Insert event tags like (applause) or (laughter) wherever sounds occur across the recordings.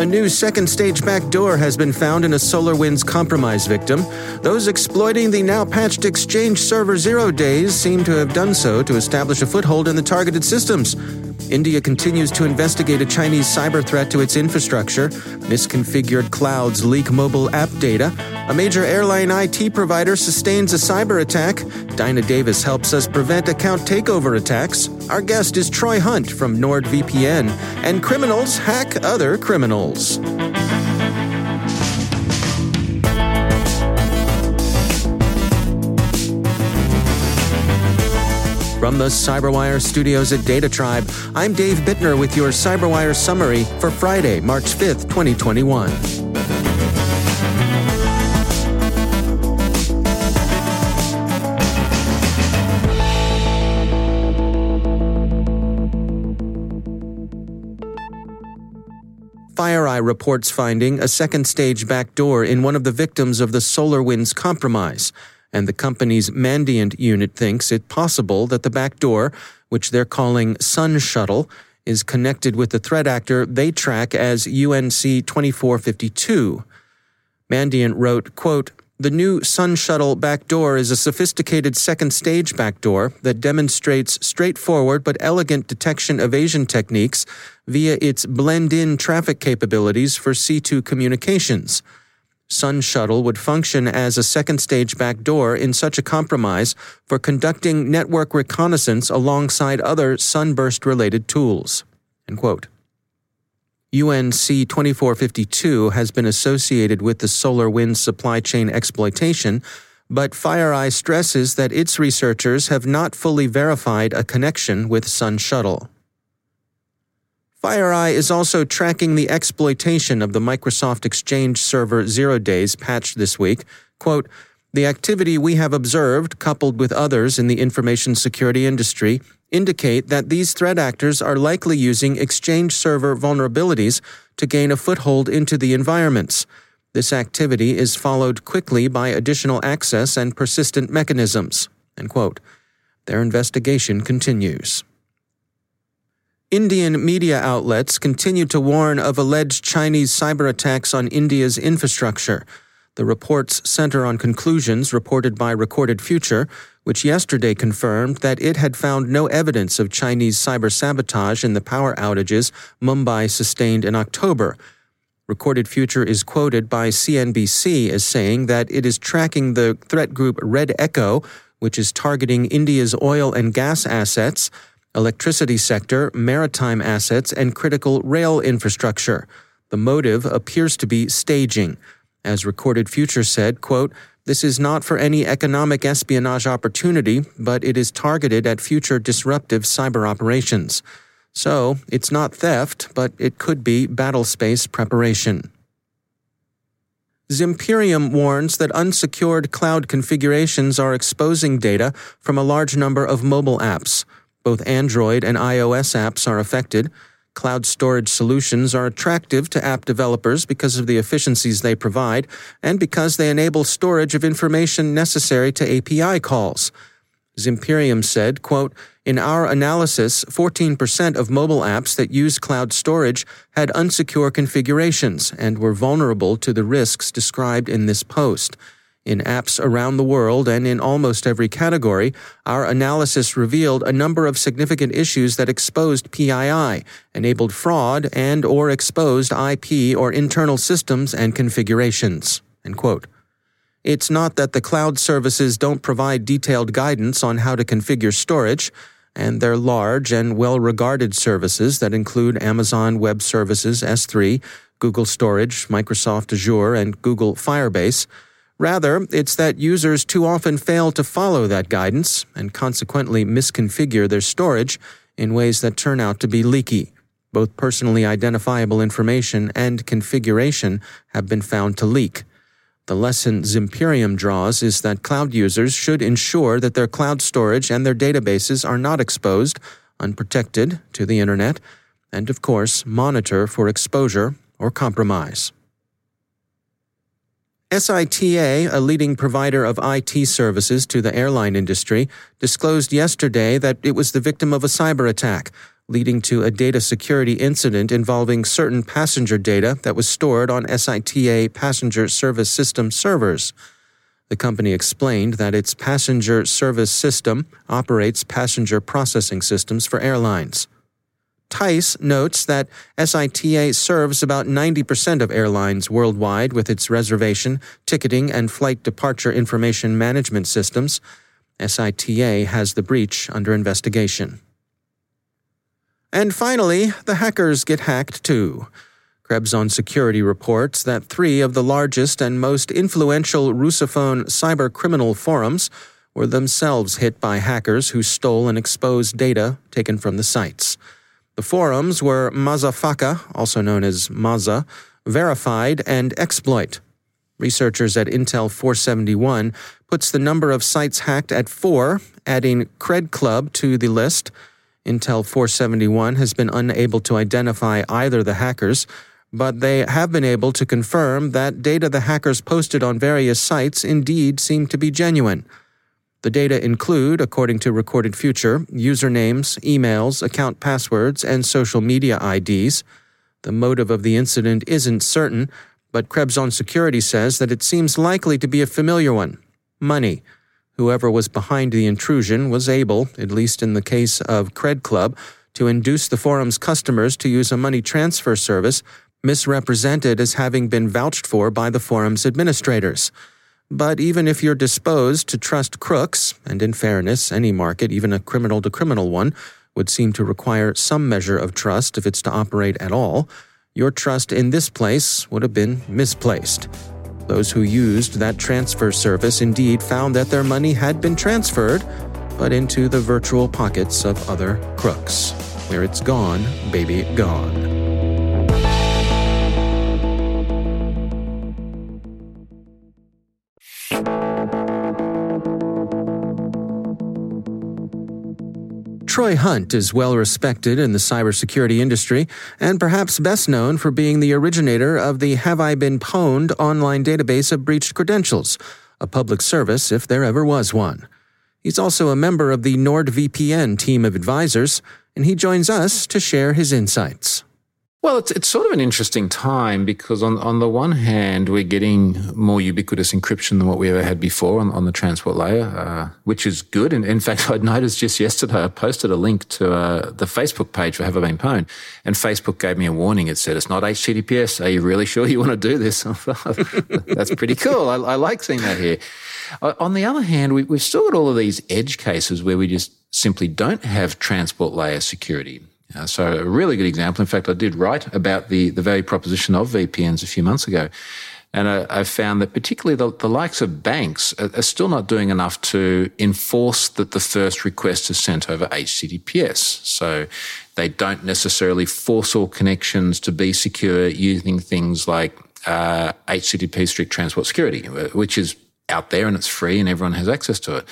A new second stage backdoor has been found in a SolarWinds compromise victim. Those exploiting the now patched Exchange Server Zero days seem to have done so to establish a foothold in the targeted systems. India continues to investigate a Chinese cyber threat to its infrastructure. Misconfigured clouds leak mobile app data. A major airline IT provider sustains a cyber attack. Dinah Davis helps us prevent account takeover attacks. Our guest is Troy Hunt from NordVPN. And criminals hack other criminals. From the CyberWire studios at DataTribe, I'm Dave Bittner with your CyberWire summary for Friday, March 5th, 2021. FireEye reports finding a second stage backdoor in one of the victims of the SolarWinds compromise and the company's Mandiant unit thinks it possible that the back door, which they're calling SUNSHUTTLE, is connected with the threat actor they track as UNC 2452. Mandiant wrote, quote, the new SUNSHUTTLE backdoor is a sophisticated second stage backdoor that demonstrates straightforward but elegant detection evasion techniques via its blend in traffic capabilities for C2 communications. SUNSHUTTLE would function as a second stage backdoor in such a compromise for conducting network reconnaissance alongside other sunburst related tools. UNC 2452 has been associated with the solar wind supply chain exploitation, but FireEye stresses that its researchers have not fully verified a connection with SUNSHUTTLE. FireEye is also tracking the exploitation of the Microsoft Exchange Server Zero Days patched this week. Quote, the activity we have observed, coupled with others in the information security industry, indicate that these threat actors are likely using Exchange server vulnerabilities to gain a foothold into the environments. This activity is followed quickly by additional access and persistent mechanisms. End quote. Their investigation continues. Indian media outlets continue to warn of alleged Chinese cyber attacks on India's infrastructure. The reports center on conclusions reported by Recorded Future, which yesterday confirmed that it had found no evidence of Chinese cyber sabotage in the power outages Mumbai sustained in October. Recorded Future is quoted by CNBC as saying that it is tracking the threat group Red Echo, which is targeting India's oil and gas assets electricity sector, maritime assets, and critical rail infrastructure. The motive appears to be staging. As Recorded Future said, quote, this is not for any economic espionage opportunity, but it is targeted at future disruptive cyber operations. So, it's not theft, but it could be battle space preparation. Zimperium warns that unsecured cloud configurations are exposing data from a large number of mobile apps. Both Android and iOS apps are affected. Cloud storage solutions are attractive to app developers because of the efficiencies they provide and because they enable storage of information necessary to API calls. Zimperium said, quote, In our analysis, 14% of mobile apps that use cloud storage had unsecure configurations and were vulnerable to the risks described in this post. In apps around the world and in almost every category, our analysis revealed a number of significant issues that exposed PII, enabled fraud, and or exposed IP or internal systems and configurations. It's not that the cloud services don't provide detailed guidance on how to configure storage, and they're large and well regarded services that include Amazon Web Services S3, Google Storage, Microsoft Azure, and Google Firebase. Rather, it's that users too often fail to follow that guidance and consequently misconfigure their storage in ways that turn out to be leaky. Both personally identifiable information and configuration have been found to leak. The lesson Zimperium draws is that cloud users should ensure that their cloud storage and their databases are not exposed, unprotected, to the Internet, and of course, monitor for exposure or compromise. SITA, a leading provider of IT services to the airline industry, disclosed yesterday that it was the victim of a cyber attack leading to a data security incident involving certain passenger data that was stored on SITA passenger service system servers. The company explained that its passenger service system operates passenger processing systems for airlines. TISE notes that SITA serves about 90% of airlines worldwide with its reservation, ticketing, and flight departure information management systems. SITA has the breach under investigation. And finally, the hackers get hacked too. Krebs on Security reports that three of the largest and most influential Russophone cyber criminal forums were themselves hit by hackers who stole and exposed data taken from the sites. The forums were Mazafaka, also known as Maza, Verified, and Exploit. Researchers at Intel 471 puts the number of sites hacked at four, adding Cred Club to the list – Intel 471 has been unable to identify either the hackers, but they have been able to confirm that data the hackers posted on various sites indeed seem to be genuine. The data include, according to Recorded Future, usernames, emails, account passwords, and social media IDs. The motive of the incident isn't certain, but Krebs on Security says that it seems likely to be a familiar one money. Whoever was behind the intrusion was able, at least in the case of Cred Club, to induce the forum's customers to use a money transfer service misrepresented as having been vouched for by the forum's administrators. But even if you're disposed to trust crooks, and in fairness, any market, even a criminal to criminal one, would seem to require some measure of trust if it's to operate at all, your trust in this place would have been misplaced. Those who used that transfer service indeed found that their money had been transferred, but into the virtual pockets of other crooks. Where it's gone, baby, gone. Troy Hunt is well respected in the cybersecurity industry and perhaps best known for being the originator of the Have I Been Pwned online database of breached credentials, a public service if there ever was one. He's also a member of the NordVPN team of advisors, and he joins us to share his insights. Well, it's, it's sort of an interesting time because on, on the one hand, we're getting more ubiquitous encryption than what we ever had before on, on the transport layer, uh, which is good. And in fact, (laughs) I'd noticed just yesterday, I posted a link to uh, the Facebook page for Have I Been Pwned, and Facebook gave me a warning. It said, it's not HTTPS. Are you really sure you want to do this? (laughs) That's pretty cool. I, I, like seeing that here. On the other hand, we, we've still got all of these edge cases where we just simply don't have transport layer security. Uh, so a really good example. In fact, I did write about the, the value proposition of VPNs a few months ago. And I, I found that particularly the, the likes of banks are, are, still not doing enough to enforce that the first request is sent over HTTPS. So they don't necessarily force all connections to be secure using things like uh, HTTP strict transport security, which is out there and it's free and everyone has access to it.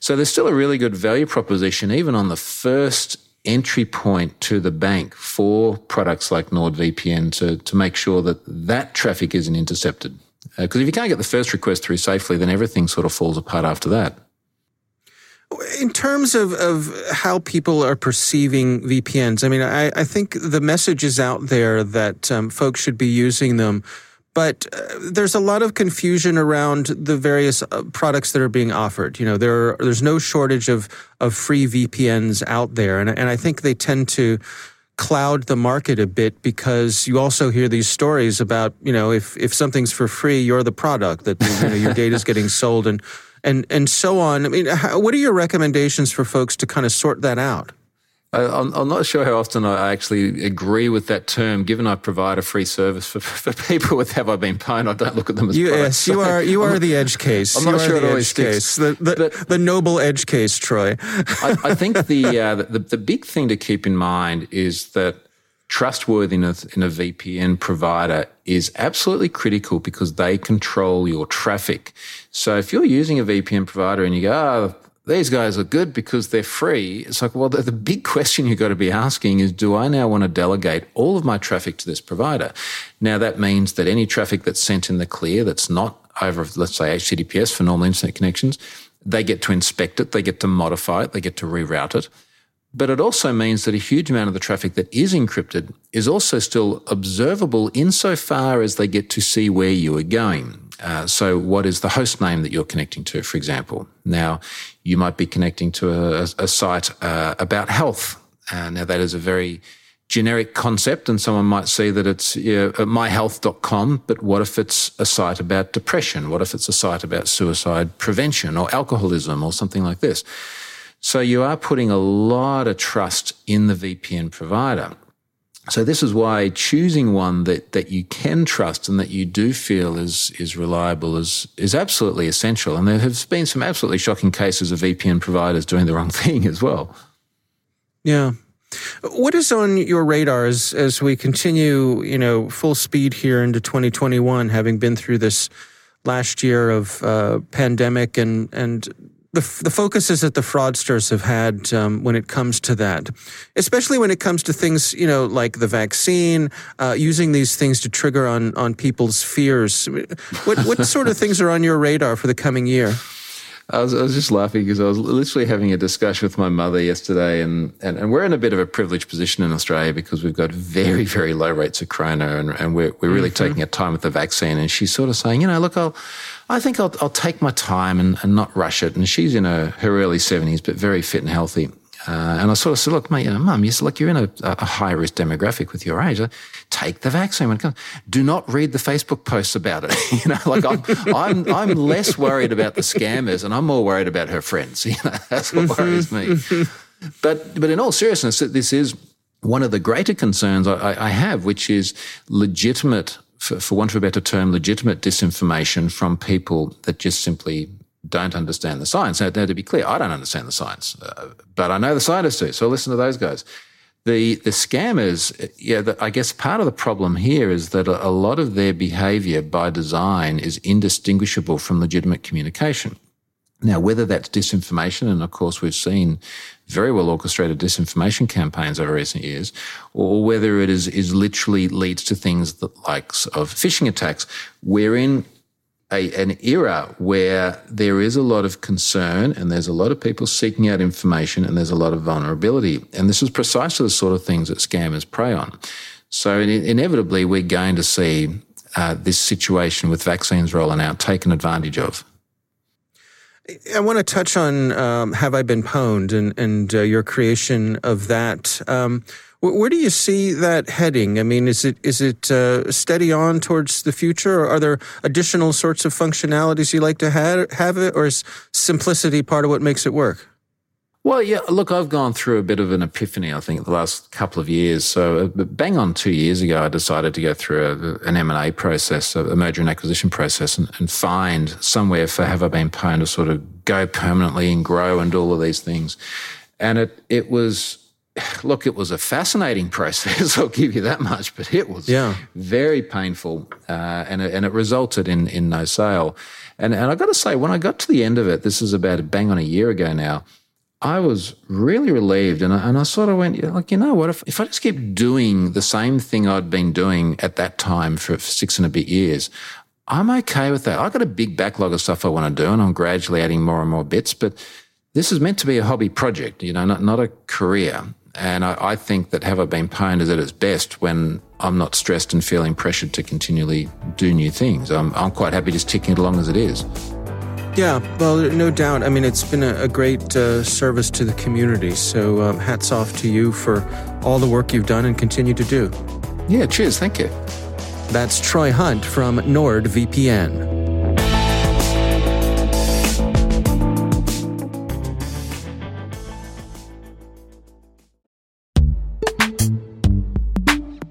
So there's still a really good value proposition, even on the first entry point to the bank for products like NordVPN to, to make sure that that traffic isn't intercepted. Because uh, if you can't get the first request through safely, then everything sort of falls apart after that. In terms of, of how people are perceiving VPNs, I mean, I, I think the message is out there that um, folks should be using them but uh, there's a lot of confusion around the various uh, products that are being offered. You know, there are, there's no shortage of of free VPNs out there, and and I think they tend to cloud the market a bit because you also hear these stories about you know if if something's for free, you're the product that you know, your data is (laughs) getting sold and and and so on. I mean, how, what are your recommendations for folks to kind of sort that out? I'm, I'm, not sure how often I actually agree with that term, given I provide a free service for, (laughs) for people with Have I Been Pwned. I don't look at them as Yes, you are, you (laughs) are I'm, the edge case. I'm not sure the edge case. The, the, but, the, noble edge case, Troy. I, I, think (laughs) the, uh, the, the big thing to keep in mind is that trustworthiness in a VPN provider is absolutely critical because they control your traffic. So if you're using a VPN provider and you go, oh, these guys are good because they're free. It's like, well, the, the, big question you've got to be asking is, do I now want to delegate all of my traffic to this provider? Now, that means that any traffic that's sent in the clear that's not over, let's say, HTTPS for normal internet connections, they get to inspect it, they get to modify it, they get to reroute it. But it also means that a huge amount of the traffic that is encrypted is also still observable insofar as they get to see where you are going. Uh, so, what is the host name that you're connecting to, for example? Now, you might be connecting to a, a site uh, about health. Uh, now, that is a very generic concept, and someone might see that it's you know, myhealth.com, but what if it's a site about depression? What if it's a site about suicide prevention or alcoholism or something like this? So, you are putting a lot of trust in the VPN provider. So this is why choosing one that, that you can trust and that you do feel is is reliable is is absolutely essential. And there have been some absolutely shocking cases of VPN providers doing the wrong (laughs) thing as well. Yeah. What is on your radar as, as we continue, you know, full speed here into 2021, having been through this last year of uh, pandemic and and the, the focuses that the fraudsters have had um, when it comes to that, especially when it comes to things, you know, like the vaccine, uh, using these things to trigger on, on people's fears. What, what sort of things are on your radar for the coming year? I was, I was just laughing because I was literally having a discussion with my mother yesterday, and, and, and we're in a bit of a privileged position in Australia because we've got very, very low rates of corona, and, and we're, we're really mm-hmm. taking our time with the vaccine. And she's sort of saying, you know, look, I'll, I think I'll, I'll take my time and, and not rush it. And she's in her, her early 70s, but very fit and healthy. Uh, and I sort of said, look, mate, you know, mum, you like you're in a, a high risk demographic with your age. Take the vaccine when it comes. Do not read the Facebook posts about it. (laughs) you know, like I'm, I'm, I'm less worried about the scammers and I'm more worried about her friends. (laughs) You know, that's what worries me. but, but in all seriousness, this is one of the greater concerns I, I have, which is legitimate, for, for want of a better term, legitimate disinformation from people that just simply don't understand the science. Now, to be clear, I don't understand the science, uh, but I know the scientists do. So listen to those guys. The the scammers, yeah, the, I guess part of the problem here is that a, a lot of their behaviour by design is indistinguishable from legitimate communication. Now, whether that's disinformation, and of course we've seen very well orchestrated disinformation campaigns over recent years, or whether it is, is literally leads to things that like of phishing attacks, wherein a, an era where there is a lot of concern and there's a lot of people seeking out information and there's a lot of vulnerability. And this is precisely the sort of things that scammers prey on. So inevitably, we're going to see uh, this situation with vaccines rolling out taken advantage of. I want to touch on um, Have I Been Pwned and, and uh, your creation of that. Um, where do you see that heading? I mean, is it is it uh, steady on towards the future, or are there additional sorts of functionalities you like to have, have it, or is simplicity part of what makes it work? Well, yeah, look, I've gone through a bit of an epiphany, I think, the last couple of years. So, uh, bang on two years ago, I decided to go through a, an M&A process, a merger and acquisition process, and, and find somewhere for Have I Been Pwned to sort of go permanently and grow and do all of these things. And it, it was (sighs) look, it was a fascinating (laughs) process. I'll give you that much, but it was yeah. very painful, uh, and it, and it resulted in in no sale. And and I got to say, when I got to the end of it, this is about bang on a year ago now. I was really relieved, and I, and I sort of went like, you know what? If if I just keep doing the same thing I'd been doing at that time for six and a bit years, I'm okay with that. I've got a big backlog of stuff I want to do, and I'm gradually adding more and more bits, but. This is meant to be a hobby project, you know, not, not a career. And I, I, think that Have I Been Pwned is at its best when I'm not stressed and feeling pressured to continually do new things. I'm, I'm quite happy just ticking it along as it is. Yeah, well, no doubt. I mean, it's been a, a great uh, service to the community. So, um, hats off to you for all the work you've done and continue to do. Yeah, cheers. Thank you. That's Troy Hunt from NordVPN.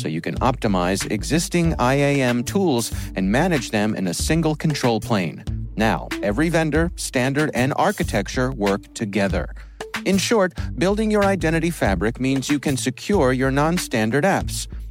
so you can optimize existing IAM tools and manage them in a single control plane. Now, every vendor, standard, and architecture work together. In short, building your identity fabric means you can secure your non standard apps,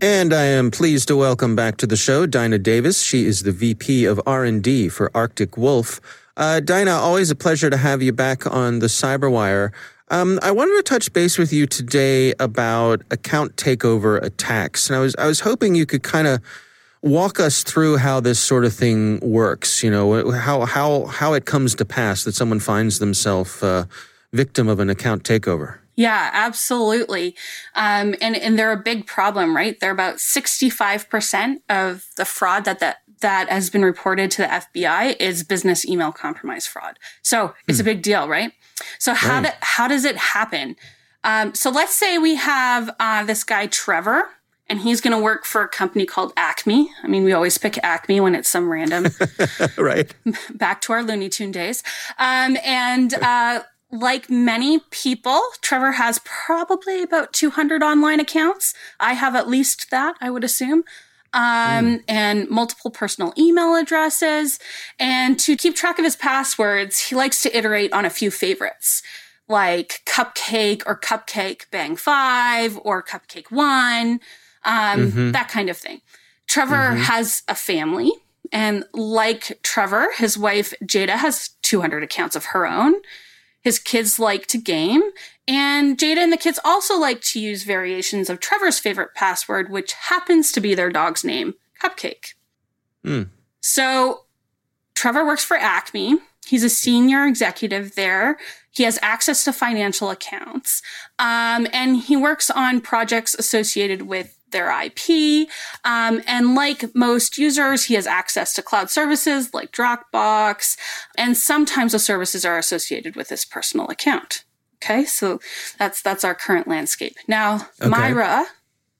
And I am pleased to welcome back to the show Dinah Davis. She is the VP of R&D for Arctic Wolf. Uh, Dinah, always a pleasure to have you back on the Cyberwire. Um, I wanted to touch base with you today about account takeover attacks, and I was I was hoping you could kind of walk us through how this sort of thing works. You know how how how it comes to pass that someone finds themselves uh, victim of an account takeover. Yeah, absolutely. Um, and, and they're a big problem, right? They're about 65% of the fraud that, that, that has been reported to the FBI is business email compromise fraud. So it's hmm. a big deal, right? So how, right. Do, how does it happen? Um, so let's say we have uh, this guy, Trevor, and he's going to work for a company called Acme. I mean, we always pick Acme when it's some random. (laughs) right. (laughs) Back to our Looney Tune days. Um, and uh, like many people, Trevor has probably about 200 online accounts. I have at least that, I would assume. Um, mm. and multiple personal email addresses. And to keep track of his passwords, he likes to iterate on a few favorites like Cupcake or Cupcake Bang 5 or Cupcake 1, um, mm-hmm. that kind of thing. Trevor mm-hmm. has a family. And like Trevor, his wife Jada has 200 accounts of her own. His kids like to game, and Jada and the kids also like to use variations of Trevor's favorite password, which happens to be their dog's name, Cupcake. Mm. So Trevor works for Acme. He's a senior executive there. He has access to financial accounts. Um, and he works on projects associated with their IP. Um, and like most users, he has access to cloud services like Dropbox. And sometimes the services are associated with his personal account. Okay. So that's, that's our current landscape. Now, okay. Myra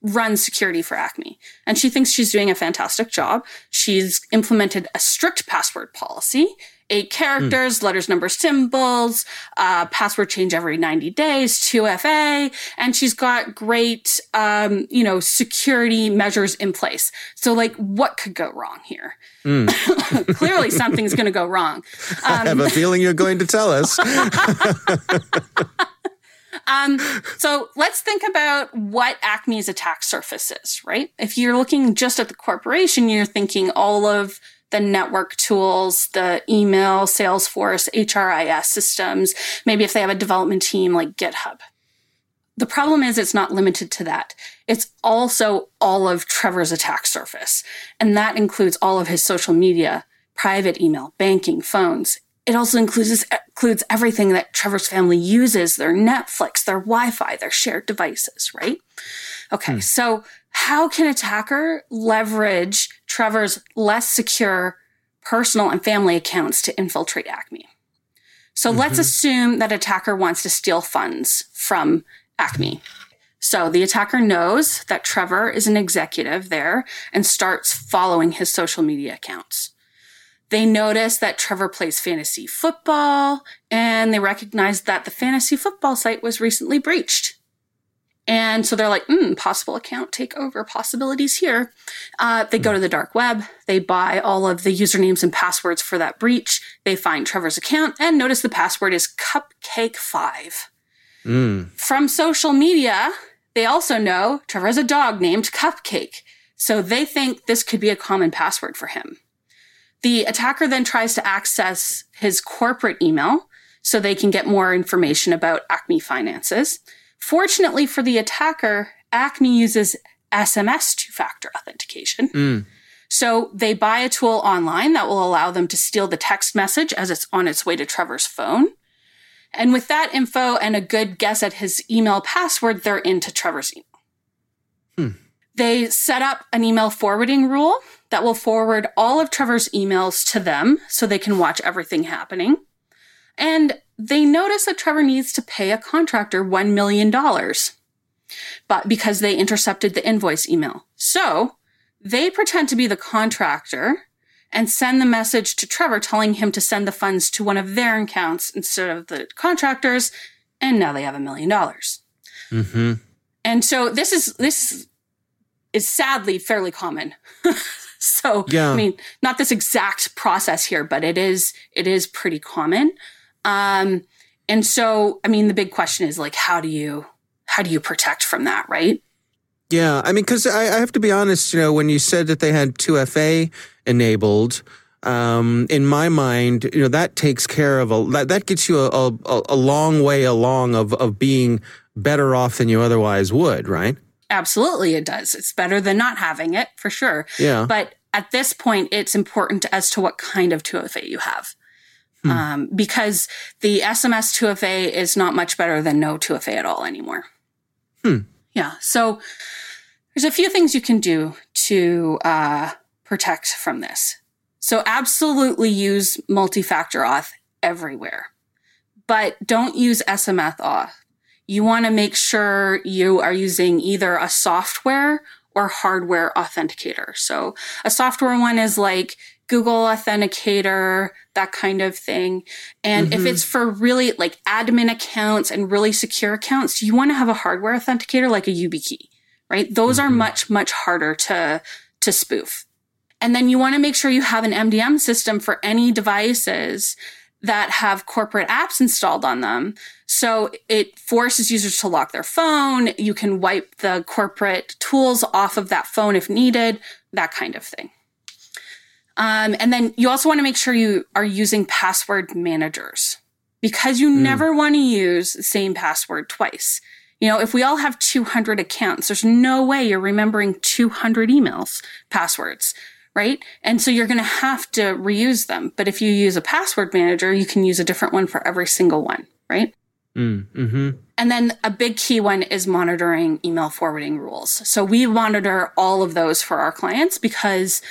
runs security for Acme and she thinks she's doing a fantastic job. She's implemented a strict password policy eight characters, mm. letters, numbers, symbols, uh, password change every 90 days, 2FA, and she's got great, um, you know, security measures in place. So, like, what could go wrong here? Mm. (laughs) Clearly, something's going to go wrong. Um, (laughs) I have a feeling you're going to tell us. (laughs) Um, so let's think about what Acme's attack surface is, right? If you're looking just at the corporation, you're thinking all of the network tools, the email, Salesforce, HRIS systems, maybe if they have a development team like GitHub. The problem is it's not limited to that. It's also all of Trevor's attack surface. And that includes all of his social media, private email, banking, phones. It also includes, includes everything that Trevor's family uses, their Netflix, their Wi-Fi, their shared devices, right? Okay. Hmm. So how can attacker leverage Trevor's less secure personal and family accounts to infiltrate Acme? So mm-hmm. let's assume that attacker wants to steal funds from Acme. So the attacker knows that Trevor is an executive there and starts following his social media accounts. They notice that Trevor plays fantasy football and they recognize that the fantasy football site was recently breached. And so they're like, hmm, possible account takeover possibilities here. Uh, they go to the dark web. They buy all of the usernames and passwords for that breach. They find Trevor's account and notice the password is Cupcake5. Mm. From social media, they also know Trevor has a dog named Cupcake. So they think this could be a common password for him. The attacker then tries to access his corporate email so they can get more information about Acme finances. Fortunately for the attacker, Acme uses SMS two factor authentication. Mm. So they buy a tool online that will allow them to steal the text message as it's on its way to Trevor's phone. And with that info and a good guess at his email password, they're into Trevor's email. Hmm. They set up an email forwarding rule that will forward all of Trevor's emails to them so they can watch everything happening. And they notice that Trevor needs to pay a contractor $1 million but because they intercepted the invoice email. So they pretend to be the contractor and send the message to Trevor telling him to send the funds to one of their accounts instead of the contractors. And now they have a million dollars. Mm-hmm. And so this is, this is sadly fairly common. (laughs) so, Yeah. I mean, not this exact process here, but it is, it is pretty common. Um, and so, I mean, the big question is like, how do you, how do you protect from that? Right. Yeah, I mean, because I, I have to be honest, you know, when you said that they had 2FA enabled, um, in my mind, you know, that takes care of a that, that gets you a, a, a long way along of, of being better off than you otherwise would, right? Absolutely, it does. It's better than not having it for sure. Yeah. But at this point, it's important as to what kind of 2FA you have. Um, because the SMS 2FA is not much better than no 2FA at all anymore. Hmm. Yeah. So there's a few things you can do to uh, protect from this. So absolutely use multi-factor auth everywhere, but don't use SMS auth. You want to make sure you are using either a software or hardware authenticator. So a software one is like Google Authenticator, that kind of thing. And if mm-hmm. it's for really like admin accounts and really secure accounts, you want to have a hardware authenticator like a YubiKey, right? Those are mm-hmm. much, much harder to, to spoof. And then you want to make sure you have an MDM system for any devices that have corporate apps installed on them. So it forces users to lock their phone. You can wipe the corporate tools off of that phone if needed, that kind of thing. Um, and then you also want to make sure you are using password managers because you never want to use the same password twice. You know, if we all have 200 accounts, there's no way you're remembering 200 emails, passwords, right? And so you're going to have to reuse them. But if you use a password manager, you can use a different one for every single one, right? Mm, mm-hmm. And then a big key one is monitoring email forwarding rules. So we monitor all of those for our clients because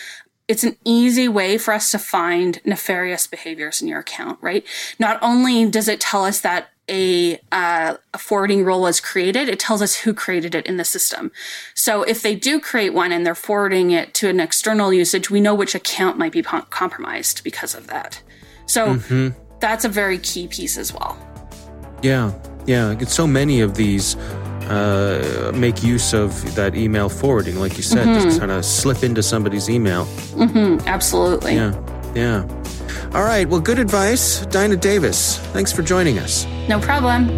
it's an easy way for us to find nefarious behaviors in your account, right? Not only does it tell us that a, uh, a forwarding rule was created, it tells us who created it in the system. So if they do create one and they're forwarding it to an external usage, we know which account might be pom- compromised because of that. So that's a very key piece as well. Yeah, yeah. So many of these uh, make use of that email forwarding, like you said, just kind of slip into somebody's email. Absolutely. Yeah, yeah. All right. Well, good advice, Dinah Davis. Thanks for joining us. No problem.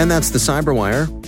And that's the Cyberwire.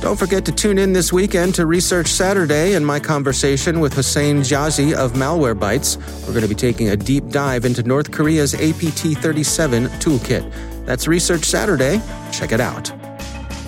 Don't forget to tune in this weekend to Research Saturday and my conversation with Hossein Jazi of Malwarebytes. We're going to be taking a deep dive into North Korea's APT 37 toolkit. That's Research Saturday. Check it out.